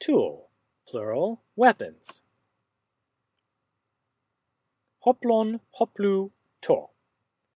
tool, plural, weapons. Hoplon, hoplu, to.